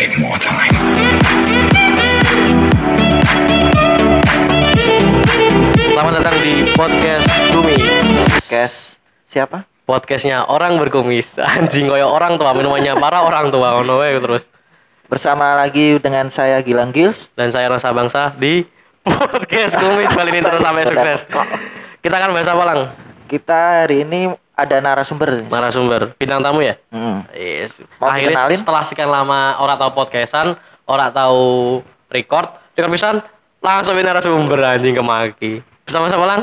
make more time. Selamat datang di podcast Bumi. Kes siapa? Podcastnya orang berkumis. Anjing koyo orang tua minumannya para orang tua ngono wae terus. Bersama lagi dengan saya Gilang Gils. Dan saya Rasa Bangsa di podcast Kumis Bali ini terus sampai sukses. Kita akan bahas apa lang? Kita hari ini ada narasumber. Narasumber, bintang tamu ya? Hmm. Yes. Mau Akhirnya dikenalin? setelah sekian lama orang tahu podcastan, orang tahu record, record pisan langsung di narasumber anjing kemaki. Bersama siapa lang?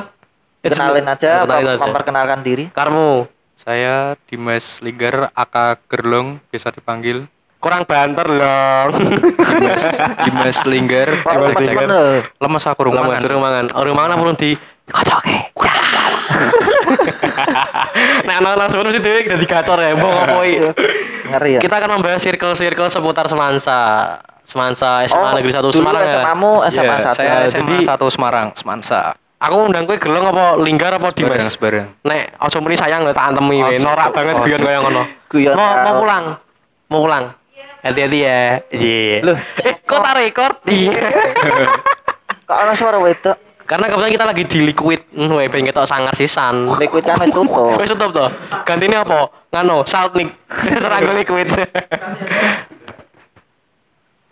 Kenalin aja, Kenalin mem- memperkenalkan diri. Karmu Saya Dimas Linggar, Aka Gerlong, biasa dipanggil kurang banter loh. Dimas, Dimas Linggar. Kok Dimas bener? Lemes aku Lama rumahan. suruh mangan. Orang mangan apa di kocoke. Ya. Nah, nah langsung mesti dhewe udah digacor ya, mbok apa. Ngeri ya? Kita akan membahas circle-circle seputar Semansa. Semansa SMA oh, Negeri 1 dulu Semarang ya. SMA-mu SMA Iya, 1. saya Ya, SMA jadi- 1 Semarang, Semansa. Aku undang kowe geleng apa linggar apa Dimas? sebarang. Nek aja muni sayang lho tak antemi we. Ojo, Norak banget guyon kaya ngono. Guyon Mau mau karo- pulang. Mau pulang. Hati-hati ya. Iya. Loh, eh kok tak record? Iya. Kok ana suara wedok? Karena kebetulan kita lagi di liquid, hmm, weh pengen ketok sangat sisan. Liquid kan wis tutup. Wis tutup to. Gantinya apa? Ngano, salt nik. Seranggo liquid.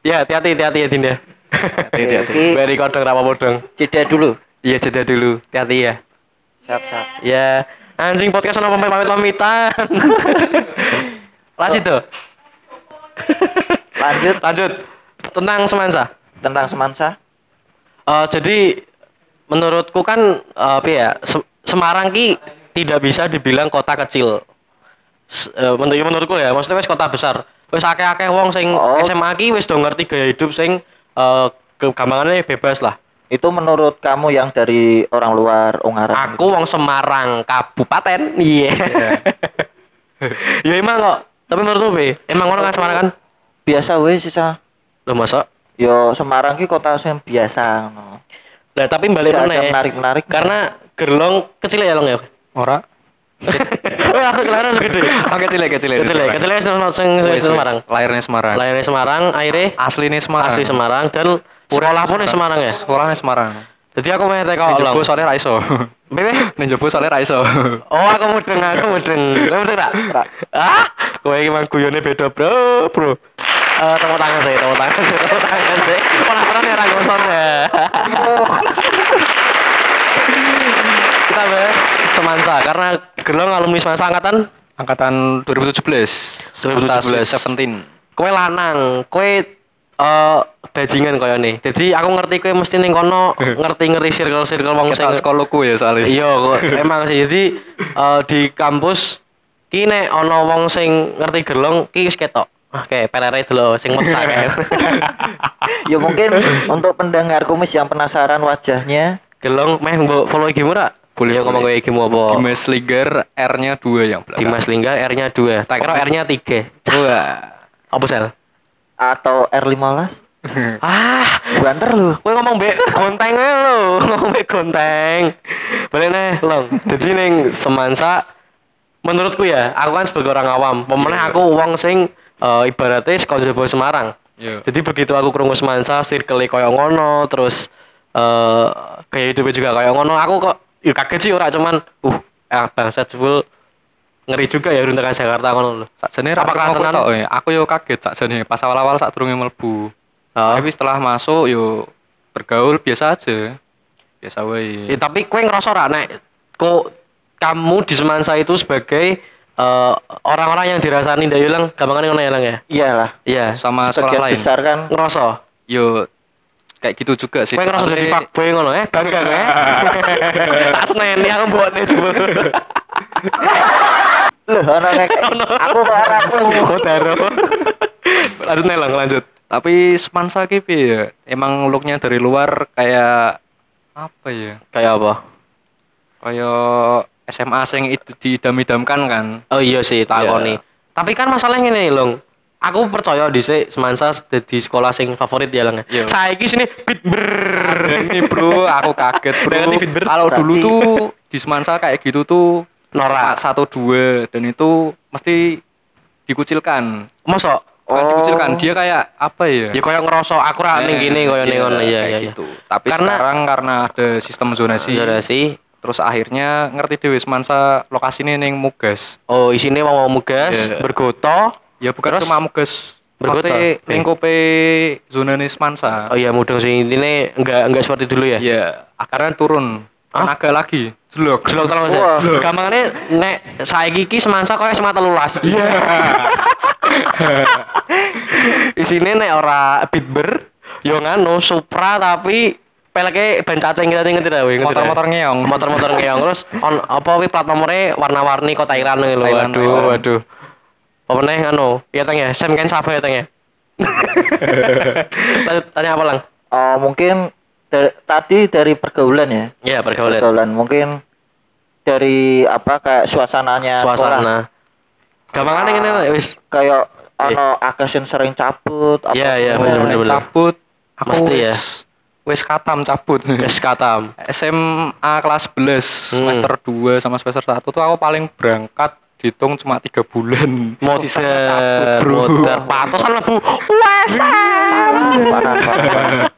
ya, hati-hati, hati-hati ya Dinda. Hati-hati. Beri kodong apa bodong. jeda dulu. Iya, jeda dulu. Hati-hati ya. Siap, siap. Ya, anjing podcast ono pamit pamit-pamitan. Lanjut tuh. Lanjut Lanjut. Tentang semansa. tentang Semansa. Eh, jadi menurutku kan apa ya Sem- Semarang ki tidak bisa dibilang kota kecil. Eh, menurut menurutku ya, maksudnya wis kota besar. Wis akeh-akeh wong sing Oh. SMA ki wis do ngerti gaya hidup sing kegampangannya bebas lah. Itu menurut kamu yang dari orang luar Ungaran. Aku wong Semarang kabupaten. Iya. ya emang kok. Tapi menurutmu be, emang kan Semarang kan? biasa wes sih. Loh masa? Yo Semarang ki kota yang biasa ngono. Lah tapi balik Nggak ada meneh. menarik-menarik. Karena gerlong kecil ya long ya. Ora? Langsung kelar langsung gede. Oh, kecil ya, kecil ya. Kecil ya, kecil ya. Semarang. Lahirnya Semarang. Lahirnya Semarang, akhirnya Asli nih Semarang. asli Semarang dan sekolah pun di Semarang ya. Sekolahnya Semarang. Jadi aku meh teko Ning long. jebul soalnya ra iso. Bebe. Ning jebul soalnya ra iso. Oh, aku mudeng, aku mudeng. Kowe mudeng tak? Ra. Ah, kowe iki mang guyone beda, Bro, Bro. Eh, tepuk tangan saya, tepuk tangan saya, tepuk tangan saya. Penasaran ya ra gosong ya. Kita bahas Semansa karena Gelong alumni Semansa angkatan Angkatan 2017. 2017. Semansa Sweet 17. kowe lanang, kowe eh bajingan koyo nih. Jadi aku ngerti kowe mesti ning kono ngerti-ngerti circle-circle wong sing sekolahku ya soalnya. Iya, kok emang sih. Jadi eh, di kampus ki nek ana wong sing ngerti gerlong ki wis ketok. Ah, kayak pelere dulu sing metu akeh. Ya mungkin untuk pendengar kumis yang penasaran wajahnya Gerlong meh mbok follow IG mu ra? Boleh, Ya ngomong boleh. IG mu apa? Dimas Linggar R-nya 2 yang belakang. Dimas Lingga R-nya 2. Tak kira R-nya 3. Wah. Apa sel? atau R15 Ah, banter lu. Kowe ngomong mbek gonteng ae lho, ngomong mbek gonteng. Balik neh, Long. Jadi ning Semansa menurutku ya, aku kan sebagai orang awam, pemenang Iya. aku wong sing eh, ibaratnya sekolah Jaba Semarang. Iya. Jadi begitu aku krungu Semansa, circle koyo ngono, terus eh gaya hidupnya juga koyo ngono, aku kok ya kaget sih ora cuman uh ah bangsa jebul ngeri juga ya runtukan Jakarta ngono lho. Sakjane Apakah apakah aku tenan? tok ya. Aku yo kaget sakjane pas awal-awal sak durunge mlebu. Oh. Tapi setelah masuk yo bergaul biasa aja. Biasa wae. Ya, tapi kue ngerasa ora nek kok kamu di Semansa itu sebagai eh, orang-orang yang dirasani ndak ilang gampangan ngono ya Lang ya. Iyalah. Iya. Sama sekolah lain. besar kan Ngerasa. Yo kayak gitu juga sih. Kue ngerasa Soalnya- jadi fuckboy ngono eh bangga kowe. Tak seneni aku mbokne jebul. Loh, ana nek aku kok ora aku. Oh daro. Lanjut nih Lang, lanjut. Tapi Semansa ki piye ya? Emang looknya dari luar kayak apa ya? Kayak apa? Kayak SMA sing itu diidam-idamkan kan. Oh iya sih tak Iya. akoni. Tapi kan masalahnya ngene Long. Aku percaya di Semansa di sekolah sing favorit ya Lang. Iya. Saiki sini bit ber. Ini bro, aku kaget bro. Kalau dulu tuh di Semansa kayak gitu tuh Norak. satu dua dan itu mesti dikucilkan. Bukan Oh. dikucilkan, dia kayak apa ya? Ya koyo ngerasa aku ra ning Eh, gini koyo ning iya, ngono iya kayak iya. gitu. Tapi Karena- sekarang karena ada sistem zonasi, Zonasi. Terus akhirnya ngerti dhewe semansa lokasine ning Mugas. Oh, isine mau mugas, Iya. bergoto. Ya bukan Terus? cuma Mugas. Bergota? Maksudnya Oke. lingkupe zonane semansa. Oh iya mudeng sih intine enggak enggak seperti dulu ya. Iya, akhirnya turun. Kan agak lagi. Jelok. Jelok Mas. Wah. Gampangane nek saiki iki semansa koyo semata lulas. Iya. Isine nek ora bitber yo nganu Supra tapi peleke ban cacing kita kowe, ngerti ta? Motor-motor ngeong. Motor-motor ngeong terus on apa wi plat nomornya warna-warni kok Thailand lho. Thailand, Waduh, Thailand. waduh. Apa meneh anu? Ya teng ya, Sam Ken Sabah ya ya. Lanjut, Tanya apa lang? Oh, mungkin da- tadi dari pergaulan ya. Ya pergaulan. Pergaulan mungkin dari apa kayak suasananya. Suasana. Gampangane ngene lho, wis. Kayak ono akasen sering cabut apa Iya, iya, bener. cabut aku Mesti ya. Wis wis katam cabut. Wis katam. SMA kelas 11 semester 2 sama semester 1 tuh aku paling berangkat dihitung cuma tiga bulan cabut, Modern, bro modern. Patosan lebu. Parah, parah.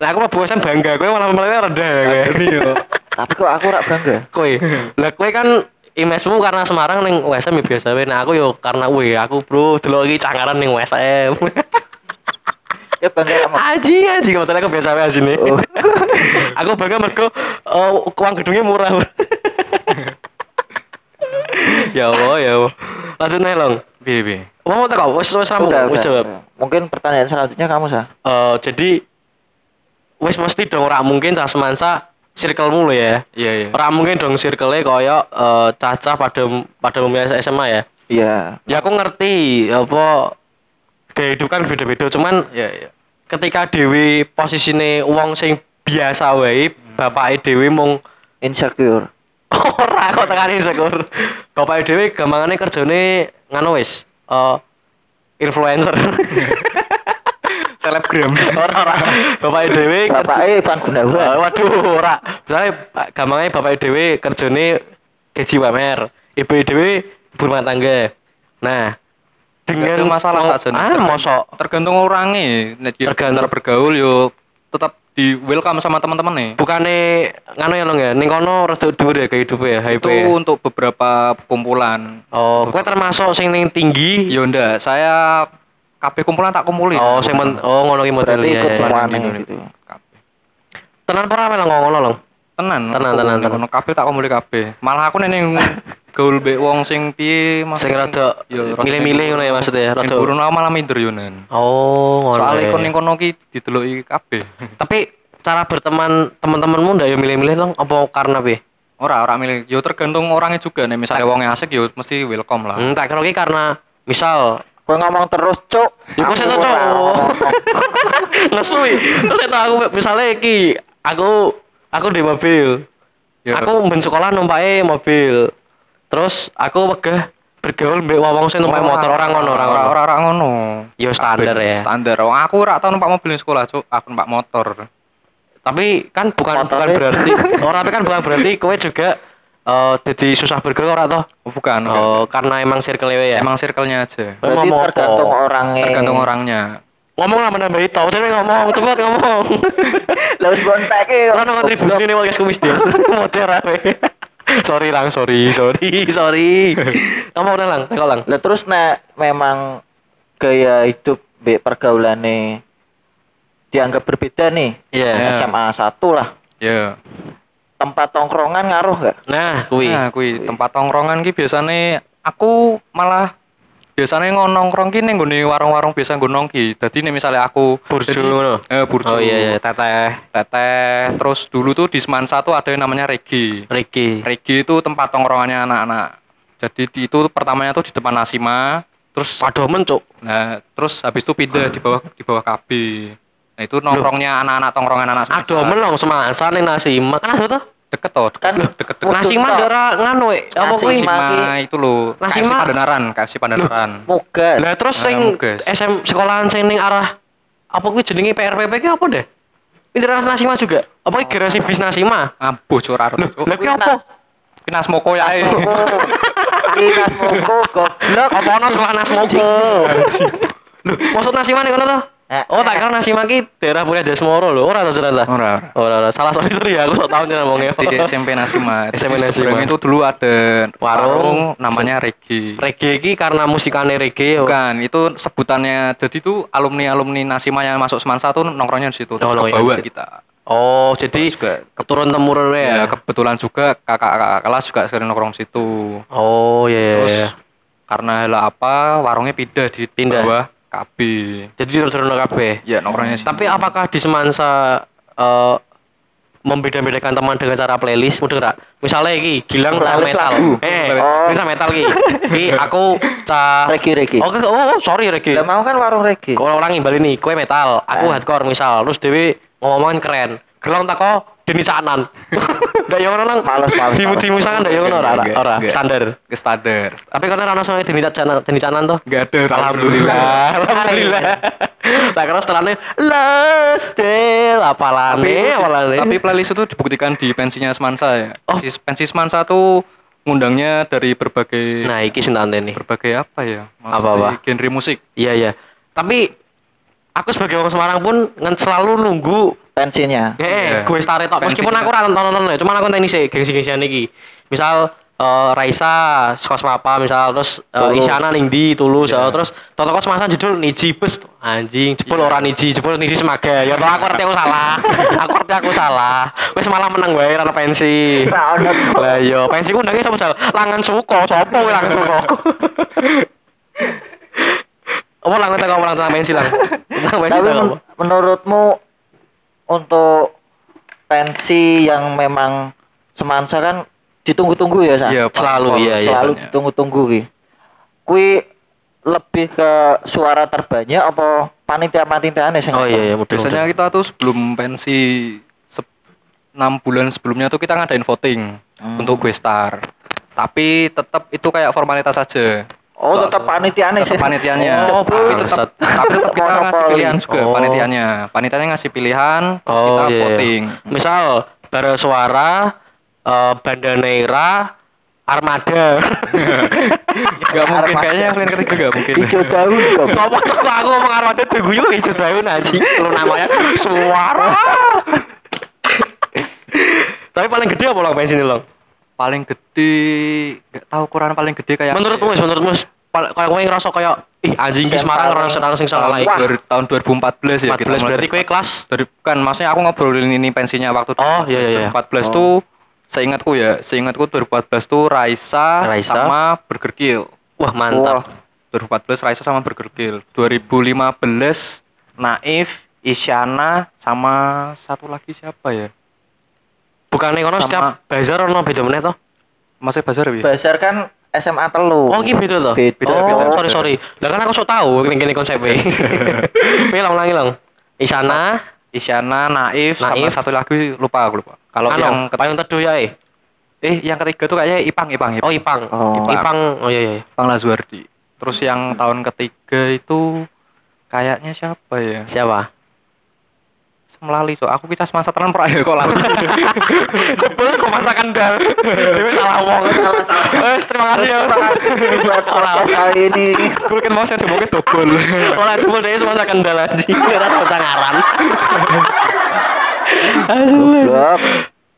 Nah, aku lebu WSM bangga, kowe malah malah rendah ya kowe. Tapi kok aku rak bangga. Kowe. Lah kowe kan imesmu karena Semarang ning WSM ya biasa wae. Nah, aku yo karena weh aku bro delok iki cangaran ning WSM. Ya bangga sama Aji aji kebetulan aku biasa wae sini. Oh. aku bangga mergo eh, uang gedungnya murah. ya Allah, ya Allah. Lanjut nih, Long. Piye piye? Mau mau tak wis udah, jawab. udah. Mungkin pertanyaan selanjutnya kamu sah. Eh, jadi wis mesti dong ora mungkin cah semansa circlemu lho ya. Iya iya. Ora mungkin dong circle-e kaya eh, caca pada pada umumnya SMA ya. Iya. Ya aku ngerti apa gaya hidup kan beda-beda cuman Iya iya. Ketika dewi posisine wong sing biasa wae bapake dhewe mung Insecure. ora kok tekani syukur. Bapake dhewe gampangane kerjane ngono wis eh influencer. Selebgram. ora ora. Bapake dhewe kerja Bapaknya Ivan Gunawan. Ah, waduh, ora. Misalnya gampangnya bapak dhewe kerjane gaji WMR, ibu dhewe ibu rumah tangga. Nah, dengan masalah saja Ah, mosok tergantung orangnya nek Tergantung. bergaul yo tetap di welcome sama teman-teman nih Bukane nganu ya Long ya, ning kono rada dhuwur ya kehidupan ya, itu hype ya. untuk beberapa kumpulan Oh, kowe termasuk sing ning tinggi. yo ndak saya kabeh kumpulan tak kumpulin Oh, sing men- oh ngono ki model Berarti ya. ikut ya. semua. Nih, di gitu. kabeh. Tenan ora melong ngono Long. tenan Tenan, tenan, tenan. kabeh tak kumpuli kabeh malah aku nek ning gaul mbek wong sing piye mas Sing rada yo milih-milih ngono ya maksudnya, rada. burung aku malah minder yo nan Oh, ngono. soalnya ya. kon ning kono ki dideloki kabeh Tapi cara berteman teman-temanmu ndak ya milih-milih Long apa karena piye? ora ora milih yo tergantung orangnya juga nih misalnya wongnya asik yo mesti welcome lah Hmm, tak kira ki karena misal Gue ngomong terus, Cuk. Ya kok saya Aku cok. Terus saya tahu aku misalnya iki aku aku di mobil. Ya. Aku ben sekolah numpake mobil. Terus aku wegah bergaul mbek wong sing numpak motor orang ngono orang ora ngono. ora ora ngono Ya, standar ya. standar Wong aku ora tau numpak mobil sekolah cuk aku numpak motor Tapi kan bukan bukan berarti orang tapi kan bukan berarti kowe juga eh jadi susah bergaul ora toh? oh, bukan Oh, karena emang circle ya. emang circle-nya aja Berarti ngomong apa? tergantung orangnya. tergantung orangnya Ngomong lah menambahi tau, tapi ngomong, cepet ngomong. Lah wis bontek e. Ora nang kontribusi ini podcast kumis dia. Motor awe. Sorry lang, sorry, sorry, sorry. Kamu udah lang, teko lang. Lah terus nek memang gaya hidup be pergaulane dianggap berbeda nih. Iya. SMA 1 lah. ya Tempat tongkrongan ngaruh gak? Nah, kuwi. nah kui tempat tongkrongan ki biasanya aku malah biasanya ngonongkrong ki ning nggone warung-warung biasa nggo nongki dadi nih misalnya aku Burjo jadi- ngono? eh burjo Oh iya, iya, teteh, teteh terus dulu tuh di Semansa tuh ada yang namanya Regi Ricky. Regi itu tempat tongkrongannya anak-anak jadi di, itu pertamanya tuh di depan Nasima terus Padomen, Cuk. Nah, terus habis itu pindah di bawah di bawah KB. Nah, itu nongkrongnya anak-anak tongkrongan anak. Aduh, melong semasa ning nasi. Kan ada tuh. Deket toh, deket, Kan deket, deket. Nasi Tok. ndara nganu we. Apa Nasi kuwi? Nasima itu loh, Nasima. KFC Pandanaran, KFC Pandanaran. Mugas. Lah terus sing. SM sekolahan sing ning arah apa kuwi jenenge PRPP ki apa deh? Internasional Nasima juga. Apa kuwi garasi bis Nasima? Ambuh cur arep cuk. Lah kuwi apa? Nas. Nasmoko ya eh. Dinas moko goblok. Apa ono sekolah Nasmoko? Loh, maksud Nasima nih kono to? Eh, Oh, tak kira Nasima ki daerah Pulau Desmoro lho. Ora to ternyata. Ora, ora. Ora, ora. Salah sorry sorry ya, aku sok tahu nih ngomongnya. Di SMP Nasima. SMP Jadi Nasima. seberang itu dulu ada Warung. namanya Regi. Reggae ki karena musikane reggae. oh. Bukan, itu sebutannya. Jadi tuh alumni-alumni Nasima yang masuk Semansa tuh nongkrongnya di situ. Terus Oh, di situ. kita. Oh, jadi juga keturun temurun Ya, ya. kebetulan juga kakak-kakak kelas juga sering nongkrong situ. Oh, iya iya. Terus iya. karena hal apa warungnya pindah di Pindah. bawah KB. Jadi turun kabeh. Ya nongkrongnya sih. Tapi apakah di Semansa eh, membeda-bedakan teman dengan cara playlist mudah gak? Misalnya iki Gilang cah Playlist metal. Eh, Oh. bisa metal ki. Ki aku cah Reggae, reggae. Oke, oh, sorry reggae. Lah mau kan warung reggae. Kalau orang imbal ini, kue metal, aku Eh. hardcore misal, terus Dewi ngomongin keren. Gelang tako Deni Canan. Ndak yo ngono nang. Males, males, dimu sangan ndak yo ngono ora ora, Enggak, enggak. standar. Ke standar. Tapi karena rano sama Deni Canan Deni Canan tuh. Enggak ada. Alhamdulillah. Alhamdulillah. Tak kira setelahnya Still apalane Tapi, apalane. tapi playlist itu dibuktikan di pensinya Semansa ya. Oh. Pensi, pensi Semansa tuh ngundangnya dari berbagai Nah, iki sing berbagai apa ya? Maksudnya Apa-apa? Genre musik. Iya, iya. Tapi aku sebagai orang Semarang pun ngan selalu nunggu Pensinya. Eh, Iya. gue stare tok. Meskipun aku ora nonton-nonton ya, cuman aku teni sih gengsi-gengsian iki. Misal eh, Raisa Skos Mapa misal terus eh, Tulus. Isyana ning di Tulus Iya. ya. terus Toto semasan judul Niji bus anjing jebul Iya. ora Niji jebul Niji Semaga ya toh aku ngerti aku salah aku ngerti aku salah wis malah menang wae ora pensi lah yo pensi ku undangnya sapa jal langan suko sapa langan suko apa langan teko orang tentang pensi lang tentang pensi Tapi men- menurutmu untuk pensi yang memang semansa kan ditunggu-tunggu ya, Sa? Iya, Selalu, iya, iya. Selalu ditunggu-tunggu ki. Kui lebih ke suara terbanyak apa panitia-panitiane sing oh iya iya mudah Biasanya kita tuh sebelum pensi se- enam bulan sebelumnya tuh kita ngadain voting Hmm. untuk gue star. Tapi tetap itu kayak formalitas saja. Oh, Soal- tetap panitiane tetap sih. panitianya. Oh, tapi tetap tapi tetap kita ngasih pilihan juga Oh. panitianya. Panitianya ngasih pilihan terus Oh, kita iya, iya. voting. Misal bara suara eh Bandanera Armada. Gak mungkin kayaknya yang kalian ketiga gak mungkin. Hijau daun kok. Ngomong kok aku ngomong Armada tuh gue hijau daun anjing. Lu namanya suara. Tapi paling gede apa long pensi ini long? Paling gede gak tahu ukuran paling gede kayak Menurutmu, Wis, menurutmu Wis, pal- kayak kowe ngerasa kayak ih anjing ki Yang Semarang ora senang sing salah Wah. iki. Tahun 2014 ya 14 mulai berarti kowe kelas dari kan maksudnya aku ngobrolin ini pensinya waktu Oh, iya, iya, iya. 2014 Oh. tuh seingatku ya seingatku 2014 tuh Raisa, Raisa. sama Burger Kill wah mantap. 2014 Raisa sama Burger Kill 2015 Naif Isyana sama satu lagi siapa ya Bukannya kono Sama- setiap bazar ono beda meneh toh? Masih Bazar ya Basar kan SMA telu. Oh, iki beda toh? Beda, oh, beda, sorry sorry. Lah kan aku sok tahu kene konsepnya. Piye lang ulangi lang. Isana, Isyana Naif, sama Naif. satu lagi lupa aku lupa kalau anu, yang payung teduh ya eh. eh yang ketiga tuh kayaknya Ipang Ipang Ipang, Oh, Ipang. Oh. Ipang. Ipang. Oh iya iya. Ipang Lazuardi terus yang tahun ketiga itu kayaknya siapa ya Siapa? Melali so aku kita semasa tenan pra ya kok lali Jebul kok masakan dal. Dewe salah wong. Eh, terima kasih ya. Buat podcast kali ini. Kan mau saya coba double Ora jebul dhewe masakan dal anjing. Ora bocah ngaran. Blok.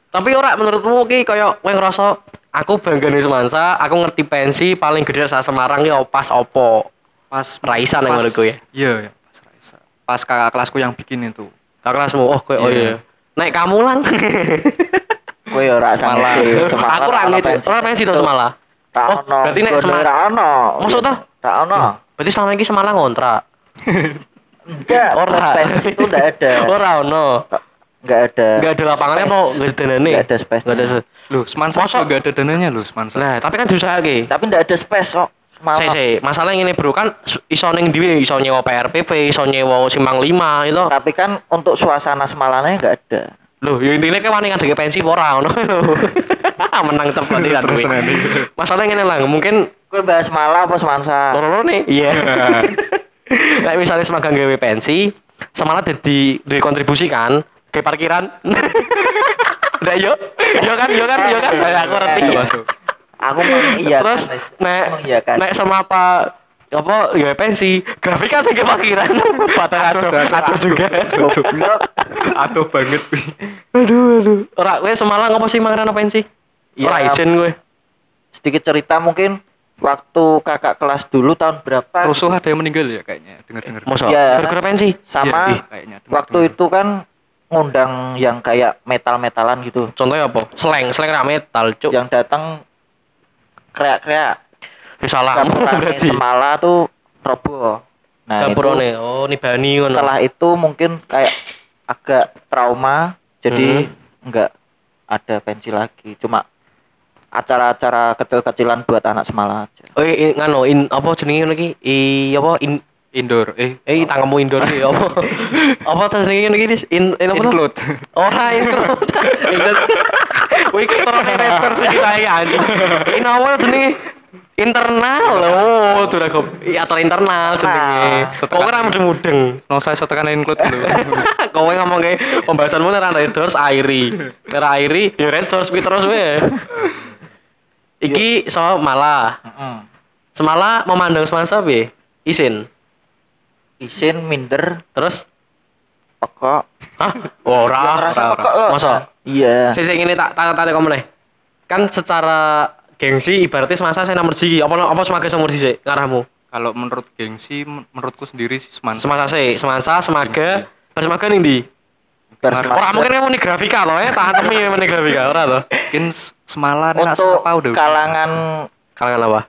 Tapi ora menurutmu ki kaya kowe ngerasa aku bangga nih semansa, aku ngerti pensi paling gede saat Semarang ki pas opo. pas Raisa nang menurutku ya? iya iya, pas Raisa pas kakak kelasku yang bikin itu Kakak kelasmu, oh kowe oh Iya. iya. Naik kamu lang. Kowe ya ora Semarang. aku ra ngece. Ora pensi to Semala. Ra Oh, ono. berarti nek Gone Semarang. ra ono. Maksud toh? Ra ono. Berarti selama ini Semarang ngontrak. Enggak, Ora. pensi itu enggak ada. Ora ono. Enggak ada. Enggak ada lapangannya space. mau enggak ada danane. Nggak ada space-nya. Nggak ada. loh semansa Masa- juga gak ada dananya loh semansa Nah, tapi kan diusahake. Tapi enggak ada space kok. Semalam. Sik sik, masalahnya ngene bro kan iso ning dhewe iso nyewa PRPP, iso nyewa Simpang 5 itu. Tapi kan untuk suasana Semalannya enggak ada. Loh, ya intinya kan wani ngadege pensi ora ngono. Menang cepet iki kan. Nanti. Masalahnya ngene lang, mungkin Kowe bahas Malang apa Semansa? loro nih. Iya. Kayak misalnya semagang gawe pensi, semalah jadi duwe kontribusi kan ke parkiran. Udah yo. Yo kan, yo kan, yo kan. Nah, aku ngerti. Masuk, Aku mengiyakan. Terus wis. nek mengiyakan. nek sama apa apa ya pensi grafika sih kepikiran patah aduh aduh juga. Aduh banget. aduh aduh ora kowe semalang apa sih mangan pensi Ya. ora isin kowe Sedikit cerita mungkin waktu kakak kelas dulu tahun berapa? Rusuh ada yang meninggal ya kayaknya. Dengar-dengar. mosok Ya. gara-gara pensi Sama Iya, kayaknya. waktu itu kan ngundang yang kayak metal-metalan gitu. contohnya apa slang rak metal cuk Yang datang kreak-kreak. Ya salah berarti Semala tuh roboh. Nah, itu dapurane oh nibani ngono setelah itu mungkin kayak agak trauma jadi nggak ada pensi lagi cuma acara-acara kecil-kecilan buat anak semala aja oh i, i- ngano in apa jenenge ngono iki i apa in Indoor. Eh, eh tanggamu indoor iki apa apa terus iki Dis? in, in apa tuh? include. Ora include. Wih, kita rapper sih kita ya anjing. Ini apa jenenge? Internal. Oh, tuh kok iya acara internal jenenge. Kok ora mudeng-mudeng. No saya tekan include dulu. Kowe ngomong kayak pembahasanmu nek red doors airi. Nek airi, ya red doors kuwi terus wae. Iki so malah. Semala memandang semasa piye? Isin. isin minder Terus pokok Hah? Ora, Ya, ngerasa ora, pekok ora. lo. Masa? iya Saya ini tak tanya tanya kamu nih. Kan secara gengsi ibaratnya semasa saya nomor siji apa apa semaga nomor siji ngarahmu Kalau menurut gengsi, men- menurutku sendiri sih semansa. semasa saya semasa semaga bar semaga nih di Bersemaga. orang mungkin kamu nih grafika loh ya tahan demi nih grafika ora tuh Mungkin semala nih untuk apa udah. kalangan kalangan apa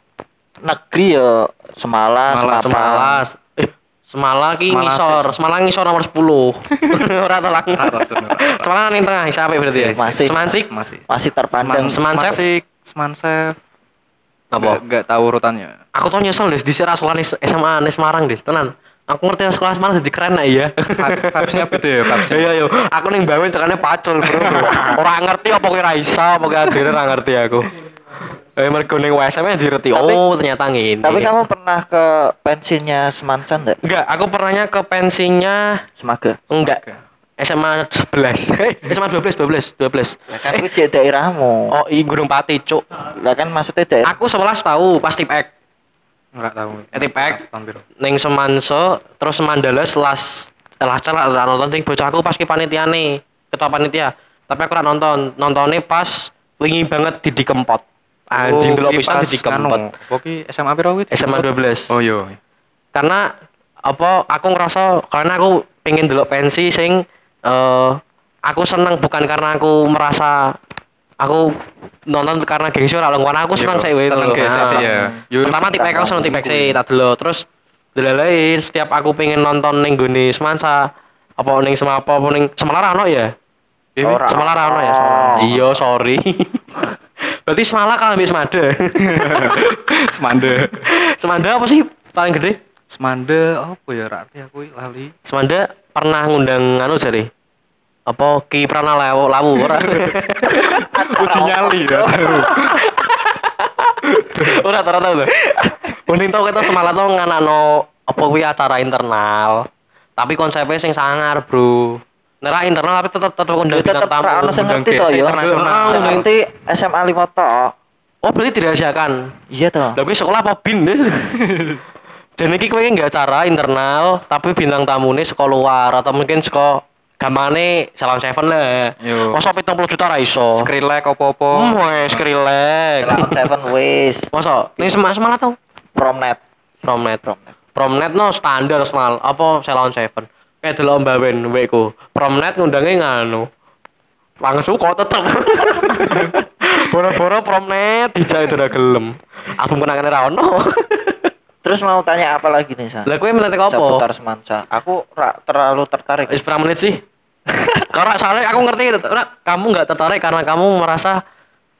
negeri ya semala semala semala, semala eh semala ki Semala ngisor sih. semala ngisor nomor 10 ora tuh lang Ora, ora. semala ning tengah siapa berarti ya Masih. semansik Masih. masih terpandang Seman- Semansef? Semansef. apa Nggak- Nggak tahu urutannya. aku tuh nyesel deh di sekolah nih SMA nih Semarang deh tenan aku ngerti sekolah Semarang jadi keren iya Vibe- Vibes-nya beda ya, vibes-nya. iya iya aku nih bangun cekane pacul bro orang ngerti apa kira Raisa apa kira Adriana ora ngerti aku eh mergo ning WSM nya direti Tapi- oh ternyata ngene. tapi kamu pernah ke pensinya semansa enggak enggak aku pernahnya ke pensinya semaga. Enggak. SMA 11 eh SMA 12 12 12 kan itu jadi daerahmu. Oh i Gunung Pati cuk. Lah kan maksudnya daerah aku 11 tahu pas tipek Enggak tahu. Tahun biru. ning Semanso terus Mandala selas selas celak ora nonton ning bocah aku pas ki panitiane ketua panitia. Tapi aku ora nonton. Nontonnya pas wingi banget Didi Kempot anjing Oh, delok kuwi pisan pas Didi Kempot anu, SMA piro kuwi? SMA 12 Oh iya. karena apa aku ngerasa karena aku pengen delok pensi sing eh aku seneng bukan karena aku merasa aku nonton karena gengsi ora karena aku seneng Iya, sih wae seneng gengsi sih, ya. Yo, pertama tipek aku seneng tipek sih tak delok. Terus delalain setiap aku pengen nonton ning gone Semansa apa ning Semapa apa ning Semarang ono ya? Ora. Ono ya Semarang. iya sorry berarti Semala kalah ambek Semada Semanda. Semada apa sih paling gede Semanda apa ya arti aku lali. Semanda pernah ngundang anu jare. Apa Ki Prana Lawu Lawu ora? Uji nyali ya. ora ora tau. Mending tau kita semalam tuh nganakno apa kuwi acara internal. Tapi konsepnya sing sangar, Bro. Nera internal tapi tetep tetep undang Ya, ra ono tamu. sing undang ngerti to ya. Sing ngerti SMA 5 tok Oh, berarti dirahasiakan. iya toh Lah kuwi sekolah apa bin? Dan iki kowe nggak acara internal, tapi bintang tamune sekolah luar atau mungkin sekolah gamane Salon Seven lah. Masa 70 juta ra iso. Skrillex apa-apa. Hmm, wes Skrillex. Lawan Seven wis Masa ini semak semalah tau? promnet Promnet. promnet Promnet no standar semal apa Salon Seven. Kayak delok Mbak Ben weku. Promnet ngundangnya nganu. Langsung kok tetep. Boro-boro promnet dijak itu udah gelem. Album kenangan ra ono. terus mau tanya apa lagi nih sa Lah kowe meletek apa? seputar semansa aku ra terlalu tertarik Wis berapa menit sih? Karena soalnya aku ngerti ora, kamu nggak tertarik karena kamu merasa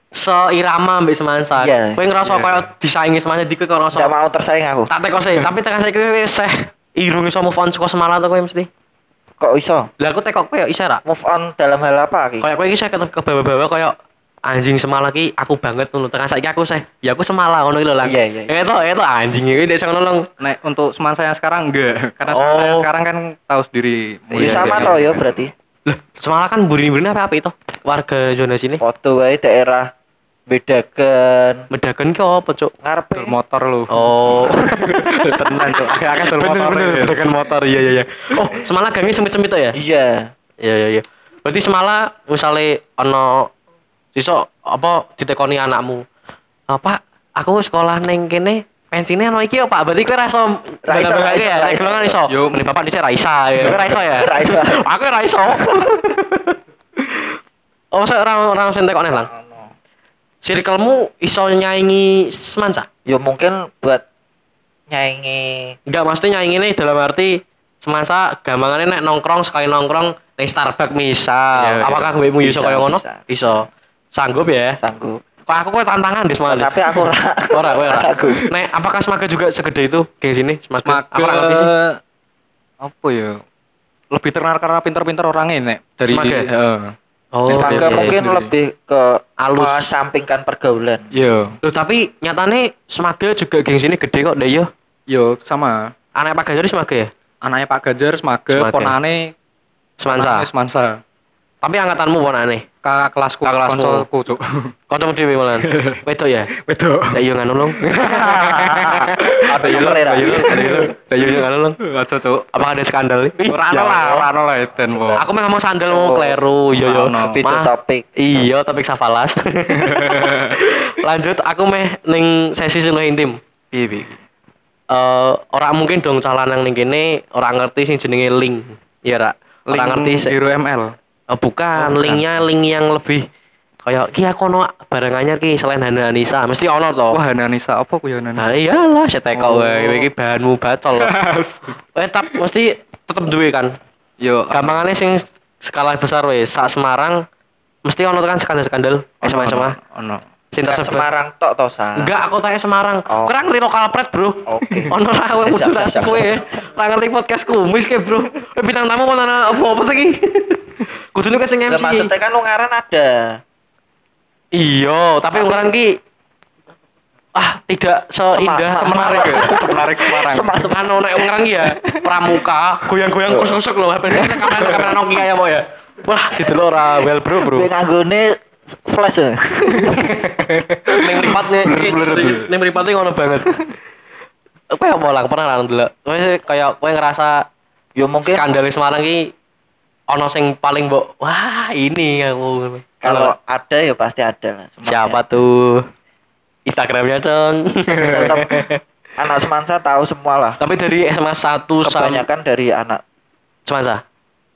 seirama mbek semansa. Iya. Kowe ngerasa kayak disaingi semansa dikit kok ngerasa tidak mau tersaing aku tak teko sih, tapi tekan saiki kowe wis seh irung iso move on saka semalam tuh kowe mesti. kok iso Lah aku tekok kowe ya iso ra? move on dalam hal apa ki Kayak kowe iki seh ke ke bawah-bawah kayak anjing semalam ki aku banget ngono. Tekan saiki aku seh, ya aku semalam ngono iki lho lah. Iya, iya, iya. Itu itu anjing iki dia sing nolong. Nek untuk semansa yang sekarang enggak. Karena Oh. yang sekarang kan tahu sendiri. Ini Iya, sama iya, toh iya. ya berarti Lah, semalam kan burin-burin apa apa itu? Warga zona sini. foto wae daerah bedakan Medakan ki apa, Cuk? ngarepe Dol motor lu. Oh. tenan tuh. Akeh dol bener motor. bener ya. medakan motor. Iya iya iya. Oh, semalah gangnya sempit-sempit tuh ya? iya Iya iya iya. Berarti semalah misalnya ono iso apa ditekoni anakmu. Apa aku sekolah neng kene pensinya ono iki ya Pak. Berarti kowe ra iso Ra iso, bangga-bangga ra iso, ya. Nek iso. golongan iso. Yo. Mending bapak dhisik ra iso ya. Kowe ra iso ya? Ra iso. Aku ra iso. Oh, masa orang orang sing tekone lang. Circlemu iso nyaingi semansa? ya mungkin buat nyaingi Enggak maksudnya nyaingine dalam arti semasa gampangannya nek nongkrong sekali nongkrong ning Starbucks misal. Iya, iya. Apakah kowe iso Bisa, kaya ngono? bisa. Iso. Sanggup ya? sanggup Kok aku kok tantangan di semalis. tapi aku ora ora, kowe ora. Nek apakah semaga juga segede itu geng sini? Semaga. Semaga apa ya? Lebih terkenal karena pinter-pinter orangnya nek dari Semaga? Heeh. Oh, Semaga iya, iya, mungkin sendiri. lebih ke Halus. mengesampingkan pergaulan Iya. Loh, tapi nyatane semaga juga geng sini gede kok, deh yo. Yo sama. Anak Pak Ganjar semaga ya? Anaknya Pak Ganjar semaga, Semaga. ponane Semansa. ponane Semansa. Tapi angkatanmu pon aneh. Kakak kelasku, Kakak kelasmu. koncoku, Cuk. Kancamu dhewe malan. Wedok ya? Betul. Dak yo ngono lung. apa Dak yo dak yo dak yo. Dak yo ngono lung. Aja, Cuk. Apa ada skandal? Ora ono lah, ora ono lah eden, Po. Aku mah ngomong sandal mau kleru, iya yo. Itu Mah, topik. Iya, topik safalas. Lanjut, aku meh ning sesi sing intim. Piye, piye? Eh, ora mungkin dong cah lanang ning kene ora ngerti sing jenenge link. Iya, Ra. Ora Link ngerti se- Hero ML. Oh, bukan, Oh, bukan. linknya link yang lebih kayak ki aku ono barang anyar ki selain Hana Anissa, mesti ono to. Wah, Hananisa apa ku ya Nah, Hananisa? iyalah, saya teko Oh. wae iki bahanmu bacol. Eh, tap mesti tetep duwe kan. Yo, Gampangannya sing skala besar wes sak Semarang mesti ono kan skandal-skandal SMA SMA. Ono. Nggak tersebar. Semarang tok toh sa Enggak, aku tanya Semarang. Oh. Kurang ngerti lokal pret, Bro. Oke. Ono ra kowe kudu tak kowe. Ora ngerti podcast kumis ke, Bro. Eh, bintang tamu ono apa apa iki? Kudune ke sing Lah, MC. maksudnya kan ungaran ada Iya, tapi ukuran ki ah tidak seindah Semarang. Semarang. Semarang Semarang. Semak Anu nek wong ngerang ya pramuka, goyang-goyang kusuk-kusuk lho, HP kamera kamera Nokia ya, Pak ya. Wah, gitu lho ora well bro, bro. Gue nganggone flash ya. Ning mripatne ning mripatne ngono banget. Kowe apa lang pernah lah ndelok. Kowe kayak kowe ngerasa Ya mungkin skandalis Semarang ki ono sing paling mbok wah ini aku. kalau ada ya pasti ada lah. siapa tuh? Instagramnya dong. Tetap anak semansa tahu semua lah. Tapi dari SMA 1 sampai Kebanyakan dari anak Semansa.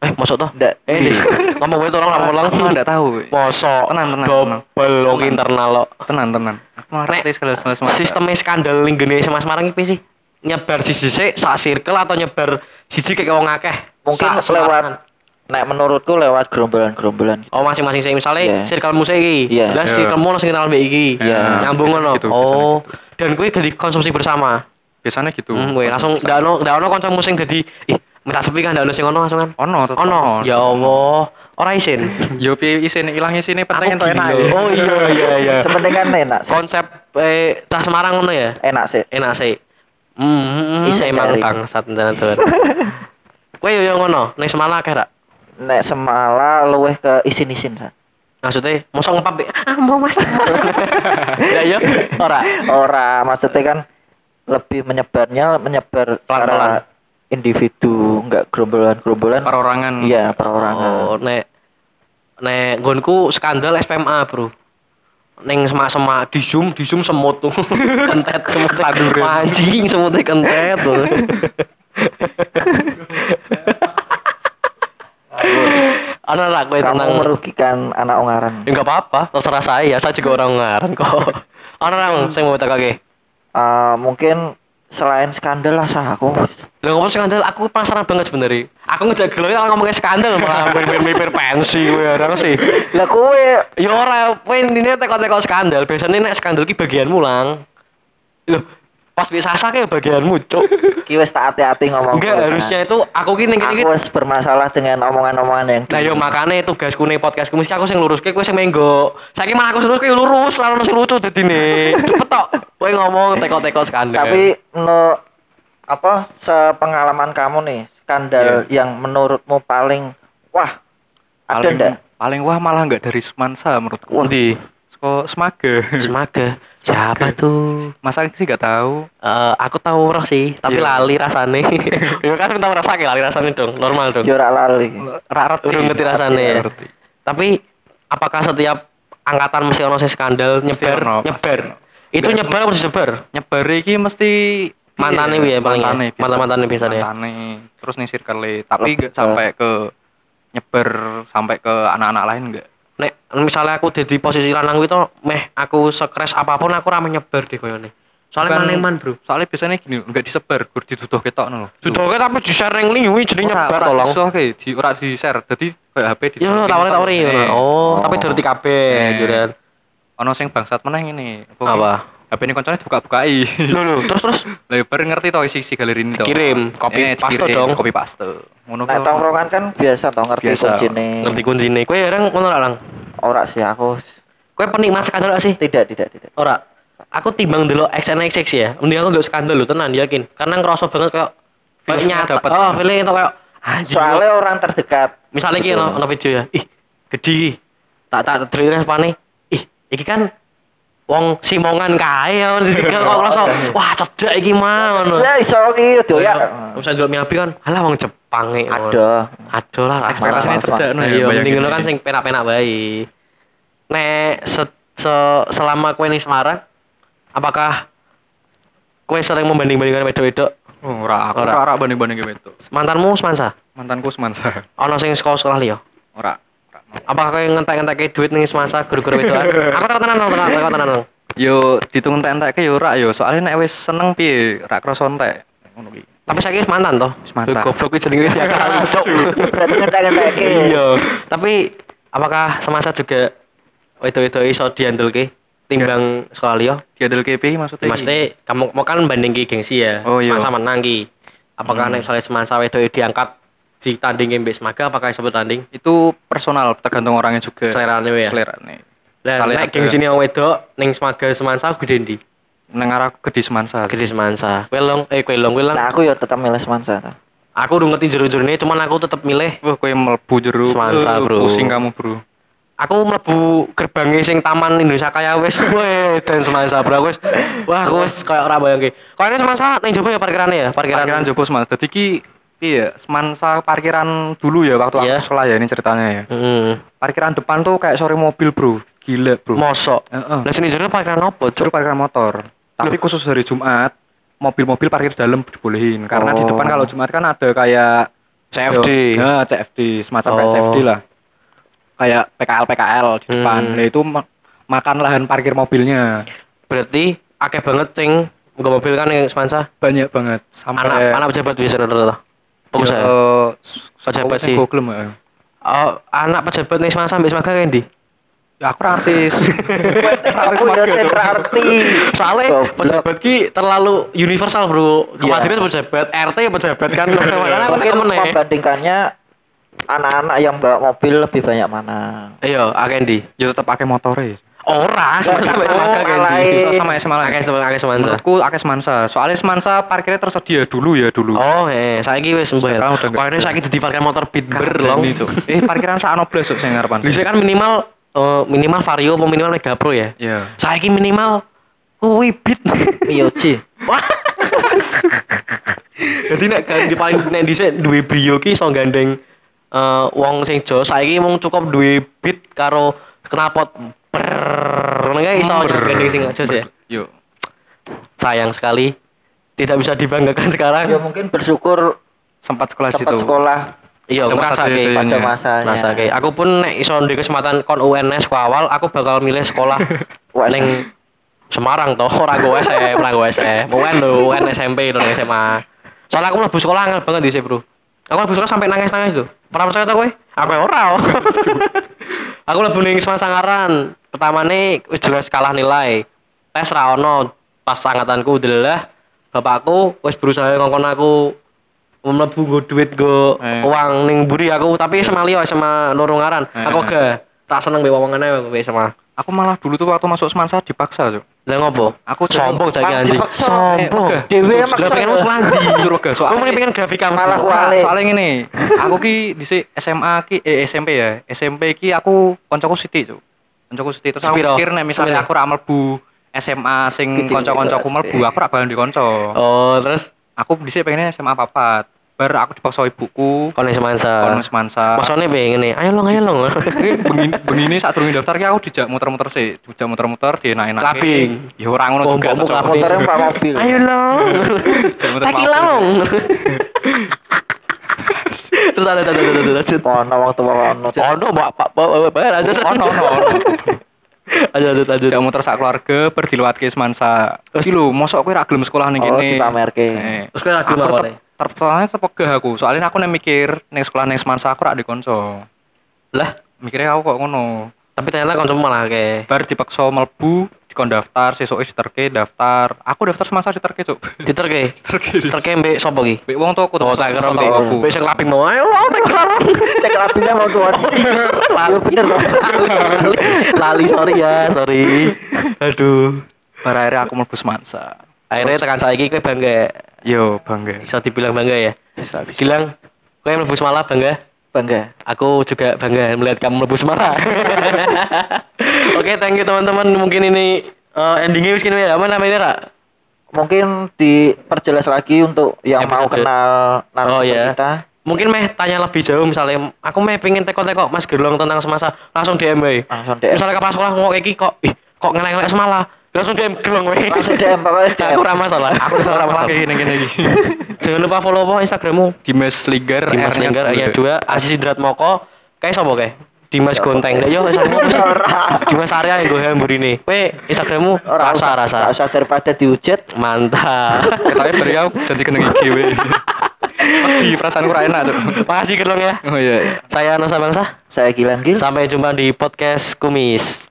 Eh, masuk toh? Nggak. Eh, Dis. ngomong gue tolong ngomong tolong. Aku enggak tahu. Mosok. Tenang, tenang, tenang. Double oke internal lo. Tenan, tenan. Aku ngerti segala semua. Sistemnya skandal ning gene SMA Semarang iki sih. Nyebar siji sik sak circle atau nyebar siji kayak wong akeh. mungkin lewat Nek menurutku lewat gerombolan-gerombolan. Oh masing-masing sih misalnya Iya. circle musik iki. Iya. Lah Iya. circle mu sing kenal mbek iki. Iya. Nyambung Bisa ngono. gitu, Oh. Dan kuwi jadi konsumsi bersama. Biasanya gitu. Hmm, gue langsung ndak ono ndak ono kanca musing dadi ih minta sepi kan ndak ono sing ono langsung kan. Ono, tetep Ono. Ya Allah. Ora isin. Yo piye isine ilang isine penting entuk enak. ya. Oh iya iya iya. Sepenting kan enak sih. Konsep eh cah Semarang ngono ya. Enak sih. Enak sih. Hmm, Isih emang cari. bangsat tenan tuh. Kowe yo yo ngono, ning Semarang akeh ra? Nek semala luweh ke isin-isin sa. Maksudnya, mosok ngepap ah mau mas. ya iya, ora. Ora maksudnya kan lebih menyebarnya menyebar Pelan-pelan. Individu, enggak gerombolan-gerombolan. Perorangan. Iya, perorangan. Oh, nek nek nggonku skandal SPMA, Bro. Neng semak-semak di zoom, di zoom semut tuh. kentet semut anjing semutnya kentet tuh. Ana lah kowe Kamu tentang merugikan anak ungaran. Ya enggak apa-apa, terserah saya, saya juga orang ngaran kok. Ana nang sing mau takake. Eh, mungkin selain skandal lah sah aku. Lah ngomong skandal, aku penasaran banget sebenarnya. Aku ngejak gelo kalau ngomongin skandal malah mikir pensi gue orang sih. Lah kowe Ya ora, intine teko-teko skandal. Biasanya nek skandal ki bagianmu lang. Loh, pas bisa sasa kayak bagianmu, Cuk. ki wis tak hati-hati ngomong. Enggak, harusnya itu aku ki ning ki aku wis bermasalah dengan omongan-omongan yang Nah yo makane tugasku nih podcastku mesti aku sing luruske kowe sing menggo. Saiki malah aku lurus kowe lurus, ono sing lucu dadine. Cepet tok. Kowe ngomong teko-teko skandal. Tapi no apa sepengalaman kamu nih skandal Iya. yang menurutmu paling wah ada Paling ndak? paling wah malah enggak dari Semansa menurutku. Ndi? Seko Semaga. Semaga. Siapa tuh? Masa sih gak tahu. Eh, aku tahu roh sih, tapi Iya. lali rasane. ya kan tahu rasa lali rasane dong, normal dong. Yo ora lali. Ra ngerti. Urung ngerti rasane ya. Ngerti. Tapi apakah setiap angkatan mesti ono sing skandal Mesti nyebar ono, nyebar? ono. Itu Nggak nyebar apa disebar? Nyebar iki mesti Mantane piye paling ya? Mantane biasa. Mantan-mantane biasanya. Mantane. Terus nih circle tapi gak sampai ke nyebar sampai ke anak-anak lain enggak. Nek misalnya aku di posisi lanang itu meh aku sekres apa pun aku rame nyebar deh koyone. Soalnya maneman, Bro. Soalnya biasanya gini, enggak disebar, gur dituduh ketok ngono lho. Sudah tapi di share yang link kuwi jadi nyebar tolong. Ora di di ora di share. Dadi HP di Ya tawari tawari. Oh, tapi dari TKB juran. Ono sing bangsat meneh ngene. Apa? HP ini koncone dibuka-bukai. Lho terus terus Lah ya bareng ngerti toh isi isi galeri ini toh. Dikirim, copy Eh, paste dong. Copy paste. Ngono Nek kok. tongkrongan kan biasa toh ngerti Biasa. kuncine. ngerti kuncine. Kowe orang ngono Lang? Ora sih aku Kowe penikmat skandal gak sih? tidak tidak tidak. Ora. Aku timbang dulu XNXX ya. Mending aku ndelok skandal lho tenan yakin. Karena ngerasa banget kayak nyata. dapet. Oh, feeling itu kayak anjir. Soalnya orang terdekat. misalnya iki Gitu. ono ono video ya. Ih, gede. Tak tak terus respone. Ih, iki kan wong simongan kae ya kok ngerasa wah cedak iki mah ngono. Ya iso iki doyak. Terus ndelok Miyabi kan, halah wong Jepang e. Ada. Ada lah rasa. Ekspektasinya Mas, mas, cedak no Nah, ya. iya, mending ngono kan sing penak-penak bae. Nek se- se- selama kowe ning Semarang, apakah kowe sering membanding-bandingkan wedok-wedok? Ora aku Ora. ora ora banding-banding ke itu. Mantanmu semansa? Mantanku semansa. Ono sing sekolah sekolah liya? Ora. Mau. Apakah kowe ngentek-ngentek duit ning semansa guru-guru wedokan? Aku takut tenan, takut takut tenan. Nong. Yo ditung entek-entekke yo ora yo. Soalnya nek wis seneng piye, ra krasa entek. Ngono. Tapi saiki wis mantan toh? Wis mantan. Goblok kuwi jenenge tiap kali. Cok. Berarti ngetek-ngetek Iya. Tapi apakah semasa juga wedok-wedok iso diandelke timbang sekolah liya? Diadel KPI maksudnya. Maksudnya kamu mau kan banding gengsi ya. Oh, iya. Semasa menang ki. Apakah nek misalnya semasa wedok diangkat ditandingin mbek semaga apakah iso tanding? itu personal tergantung orangnya juga. Selerane ya? Selerane. Lah nek ada- gengsi wong wedok ning semaga semansa gede ndi? Nang arah gede semansa. Gede semansa. Kowe long eh kowe long kowe lang. Nah aku ya tetap milih Semansa. ta. Aku udah ngerti jero-jerone cuman aku tetep milih Wah, kowe mlebu jero. Semansa, bro. Pusing kamu, Bro. aku mlebu gerbangnya sing Taman Indonesia Kaya wis weh dan semansa bro wis wah aku wis kayak ora bayangke kayaknya semansa ning jopo ya parkirannya ya parkiran, Parkiran Joko Semansa. Dadi ki iya, Semansa parkiran dulu ya waktu Iya. aku sekolah ya ini ceritanya ya. Hmm. Parkiran depan tuh kayak sore mobil, Bro. Gila, Bro. Mosok. Heeh. Lah sini jero parkiran Juru Cuk? parkiran motor. Tapi khusus hari Jumat, mobil-mobil parkir dalam dibolehin. Karena di Oh. depan kalau Jumat kan ada kayak CFD. Ya, CFD, semacam kayak Oh. CFD lah. Kayak PKL PKL di depan. Hmm. Nah, itu ma- makan lahan parkir mobilnya. Berarti akeh banget sing nggo mobil kan yang semansa. Banyak banget. Sampai Anak anak pejabat bisa rata-rata. Pengusaha. Ya, eh, Pejabat sih. gua gelem, ya. Oh, anak pejabat ning semansa mbek semaga kayak ndi? Ya aku artis. Aku ya arti. Soalnya pejabat ki terlalu universal, Bro. Iya. Kemarin pejabat, RT pejabat kan. Aku Mungkin nih. membandingkannya anak-anak yang bawa mobil lebih banyak mana? Iya, akeh ndi? ya tetap pakai motor ya. Ora, semansa mbek semansa Oh, kayak ndi? alay. Bisa sama SMA lah. Akeh semansa, akeh semansa. Menurutku akeh semansa. Soalnya semansa parkirnya tersedia dulu ya dulu. Oh, eh, saiki wis mbah. Kayaknya saiki dadi parkir motor Bitber Kadang long. Eh parkiran sakno blas Cuk, sing ngarepan. Bisa kan minimal eh, minimal Vario apa minimal Mega Pro ya? Iya. Saiki minimal kuwi Bit. Wah. Jadi nek ganti paling nek dhisik duwe Brio ki iso gandeng eh wong sing jos saiki mung cukup duwe Bit karo knalpot. Kae iso gandeng sing jos ya. Yuk. Sayang sekali tidak bisa dibanggakan sekarang. Ya mungkin bersyukur Sempat sekolah sempat situ. sekolah Iya, masa kayak pada Iya. masanya. Rasa kayak aku pun nek iso di kesempatan kon UNS ku awal aku bakal milih sekolah ning Semarang toh ora go SM, ora go SM. UN lho, UN SMP lho SMA. Soalnya aku mlebu sekolah angel banget di bro. Aku mlebu sekolah sampai nangis-nangis tuh. Pernah percaya tau kowe? Aku ya ora. aku mlebu ning Semarang Sangaran. Pertamane wis jelas kalah nilai. Tes ra ono. Pas angkatanku delah bapakku wis berusaha ngongkon aku mlebu nggo duit nggo Eh. uang ning mburi aku tapi sama liya sama loro ngaran. Eh, Aku gak tak seneng mbek wong-wongane mbek sama. Aku malah dulu tuh waktu masuk semansa dipaksa, Cuk. Lah ngopo? Aku sombong saiki anjing. Sombong. Eh, Dewe maksa. pengen wis landi. Suruh Aku soalnya mending pengen grafika Malah mesti. kuat. Ora, Wale. soalnya ngene, aku ki di SMA ki eh SMP ya. SMP ki aku koncoku sithik, Cuk. koncoku sedih terus aku mikir nek misalnya aku ra mlebu SMA sing kanca-kancaku mlebu aku ra bakal di konco Oh, terus aku dhisik pengennya SMA papat bar aku dipaksa ibuku kono semansa. kono semansa Maksudnya pengen nih, ayo long, ayo long. Ini begini, begini saat turun daftar ki aku dijak muter-muter sih, dijak muter-muter di enak-enak. Clubbing. Ya ora ngono Oh, juga cocok. clubbing. motornya pak mobil ayo long. muter Taki long. Terus ada ada ada ada lanjut. ono waktu ono Oh no, mbak pak bayar aja. Ono ono. Aja lanjut lanjut. Dijak muter sak keluarga berdiluatke semansa. Iki lho, mosok kowe ra gelem sekolah ning oh kene. dipamerke Eh, Terus kowe ra gelem apa, terpertanyaan tetep pegah aku. Soalnya aku nek mikir ning sekolah ning semansa aku ra dikonco. Lah, Mikirnya aku kok ngono. tapi ternyata kancamu malah kayak Bar dipaksa mlebu dikon daftar sesuk diterke daftar. Aku daftar semansa diterke, Cuk. diterke. Diterke mbek sapa ki? Mbek wong tuaku Oh, tak kira mbek aku. mbek sing laping mau. Ayo long, tak cek lapinya mau tuan lalu bener loh Lali sorry ya, sorry. Aduh. Bar akhirnya aku mlebu semansa. Akhirnya tekan saiki kowe bangga. Yo, bangga. Bisa dibilang bangga ya. Bisa, bisa. Gilang, kowe mlebu Semarang bangga? bangga Aku juga bangga melihat kamu mlebu Semarang. Oke, thank you teman-teman. Mungkin ini eh, endingnya kene ya. Apa namanya, Ra? mungkin diperjelas lagi untuk yang mau Episode. kenal Oh narasumber ya. kita Mungkin meh tanya lebih jauh misalnya aku meh pengen teko-teko Mas Gerlong tentang semasa langsung DM wae. langsung DM Misalnya ke pas sekolah ngomong iki kok ih kok ngelek-ngelek semala. Langsung DM Gerlong wae. langsung DM pokoknya DM Aku ramah salah. Aku sama masalah. kayak gini-gini iki. Jangan lupa follow apa Instagrammu. Dimas Ligar, Dimas Lenggar ya dua. Asis Indrat Moko. Kayak sapa kayak? Dimas Gonteng. yo sama Dimas Arya yang gue hamburine kowe Instagrammu? Ora rasa usah- rasa. Ora usah daripada diujet mantap. Ketoknya beri aku jadi kena iki we. Di perasaanku ra enak, Cuk. makasih Gerlong ya. Oh iya, iya. saya Nusa Bangsa saya Gilang Gil. Sampai jumpa di podcast Kumis